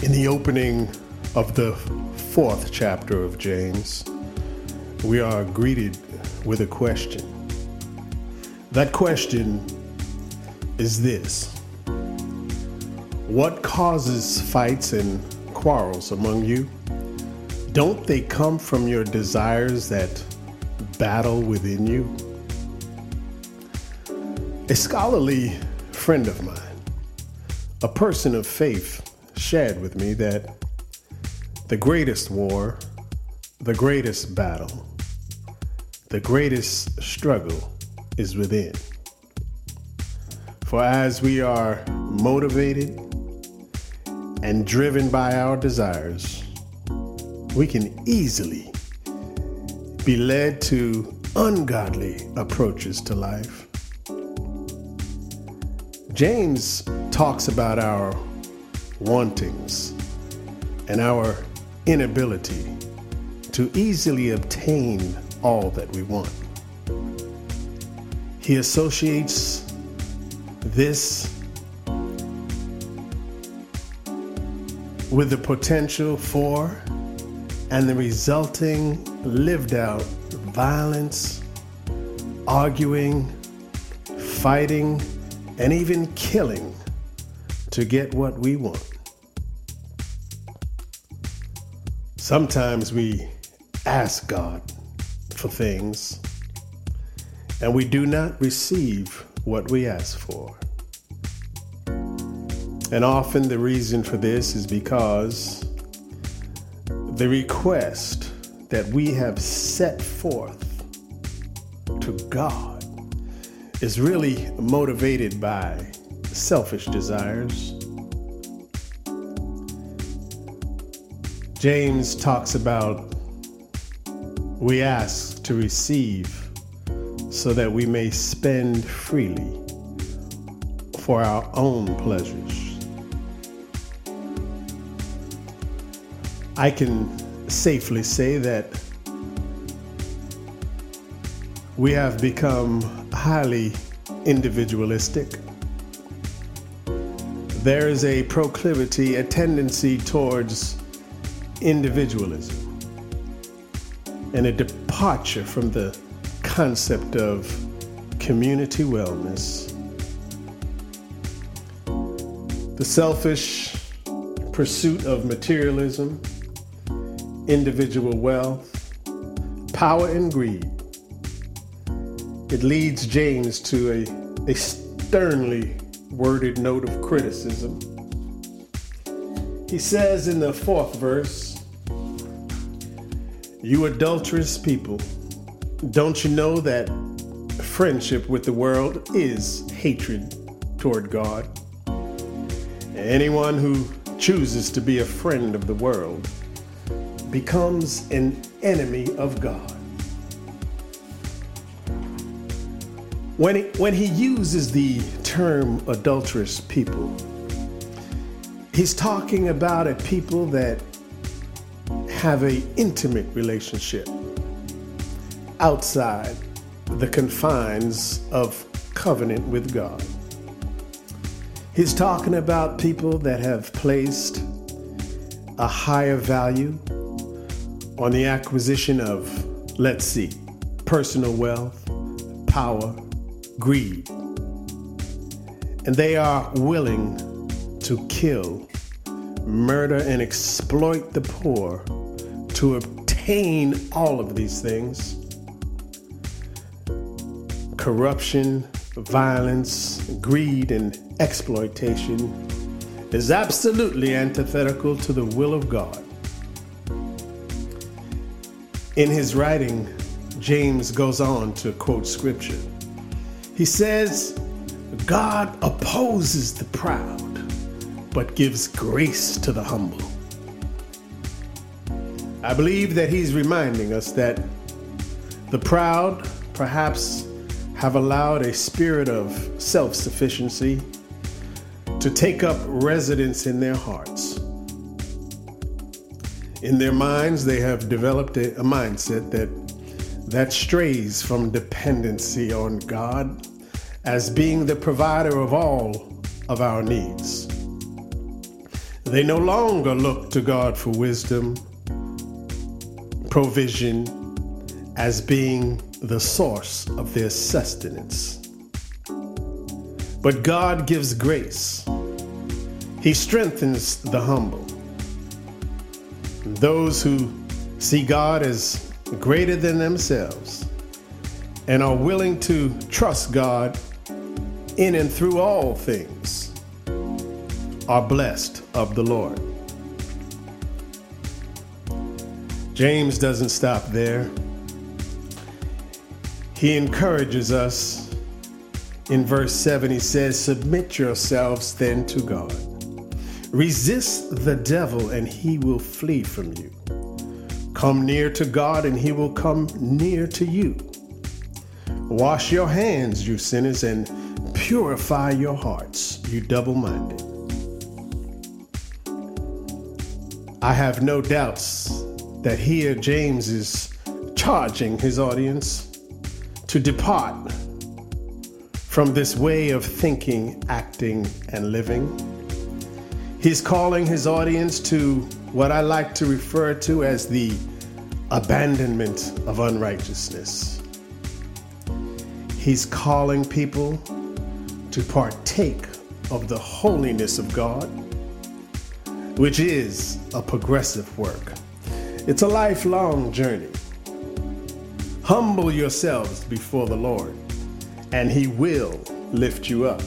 In the opening of the fourth chapter of James, we are greeted with a question. That question is this What causes fights and quarrels among you? Don't they come from your desires that battle within you? A scholarly friend of mine, a person of faith, shared with me that the greatest war, the greatest battle, the greatest struggle is within. For as we are motivated and driven by our desires, we can easily be led to ungodly approaches to life. James talks about our wantings and our inability to easily obtain all that we want. He associates this with the potential for and the resulting lived out violence, arguing, fighting, and even killing to get what we want. Sometimes we ask God for things and we do not receive what we ask for. And often the reason for this is because the request that we have set forth to God is really motivated by selfish desires. James talks about we ask to receive so that we may spend freely for our own pleasures. I can safely say that we have become highly individualistic. There is a proclivity, a tendency towards individualism and a departure from the concept of community wellness. The selfish pursuit of materialism, individual wealth, power, and greed. It leads James to a, a sternly worded note of criticism. He says in the fourth verse, You adulterous people, don't you know that friendship with the world is hatred toward God? Anyone who chooses to be a friend of the world becomes an enemy of God. When he, when he uses the term adulterous people, he's talking about a people that have a intimate relationship outside the confines of covenant with God. He's talking about people that have placed a higher value on the acquisition of, let's see, personal wealth, power, greed. And they are willing to kill, murder, and exploit the poor to obtain all of these things corruption, violence, greed, and exploitation is absolutely antithetical to the will of God. In his writing, James goes on to quote scripture. He says, God opposes the proud, but gives grace to the humble. I believe that he's reminding us that the proud perhaps have allowed a spirit of self sufficiency to take up residence in their hearts. In their minds, they have developed a, a mindset that that strays from dependency on God as being the provider of all of our needs. They no longer look to God for wisdom, provision, as being the source of their sustenance. But God gives grace. He strengthens the humble. Those who see God as greater than themselves and are willing to trust God in and through all things are blessed of the Lord. James doesn't stop there. He encourages us in verse 7. He says, Submit yourselves then to God. Resist the devil, and he will flee from you. Come near to God, and he will come near to you. Wash your hands, you sinners, and purify your hearts, you double minded. I have no doubts that here James is charging his audience to depart from this way of thinking, acting, and living. He's calling his audience to what I like to refer to as the abandonment of unrighteousness. He's calling people to partake of the holiness of God, which is a progressive work. It's a lifelong journey. Humble yourselves before the Lord, and He will lift you up.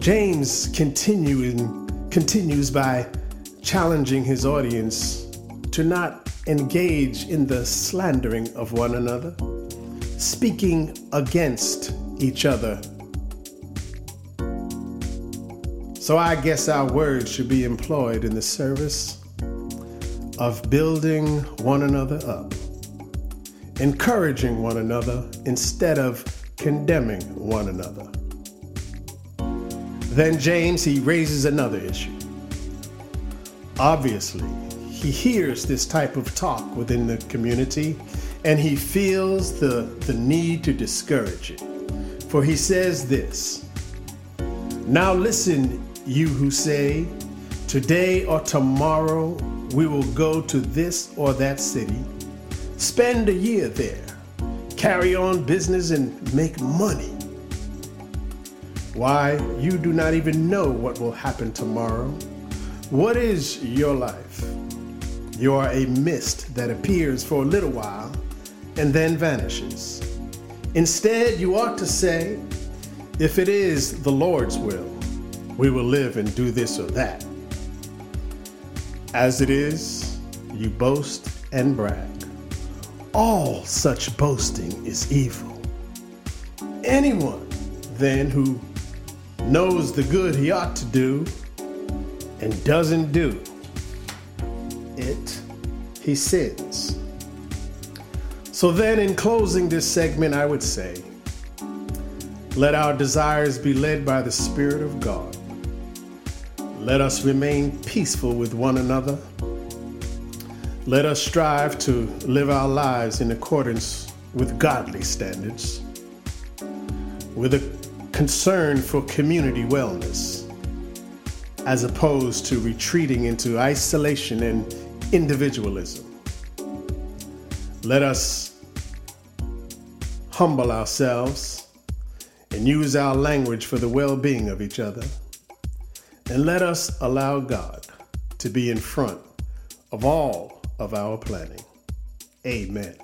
James continuing, continues by challenging his audience to not engage in the slandering of one another, speaking against each other. So I guess our words should be employed in the service of building one another up, encouraging one another instead of condemning one another. Then James, he raises another issue. Obviously, he hears this type of talk within the community and he feels the, the need to discourage it. For he says this Now listen, you who say, Today or tomorrow we will go to this or that city, spend a year there, carry on business, and make money. Why, you do not even know what will happen tomorrow. What is your life? You are a mist that appears for a little while and then vanishes. Instead, you ought to say, if it is the Lord's will, we will live and do this or that. As it is, you boast and brag. All such boasting is evil. Anyone, then, who knows the good he ought to do and doesn't do it, he sins. So, then, in closing this segment, I would say, let our desires be led by the Spirit of God. Let us remain peaceful with one another. Let us strive to live our lives in accordance with godly standards, with a concern for community wellness, as opposed to retreating into isolation and individualism. Let us humble ourselves and use our language for the well being of each other. And let us allow God to be in front of all of our planning. Amen.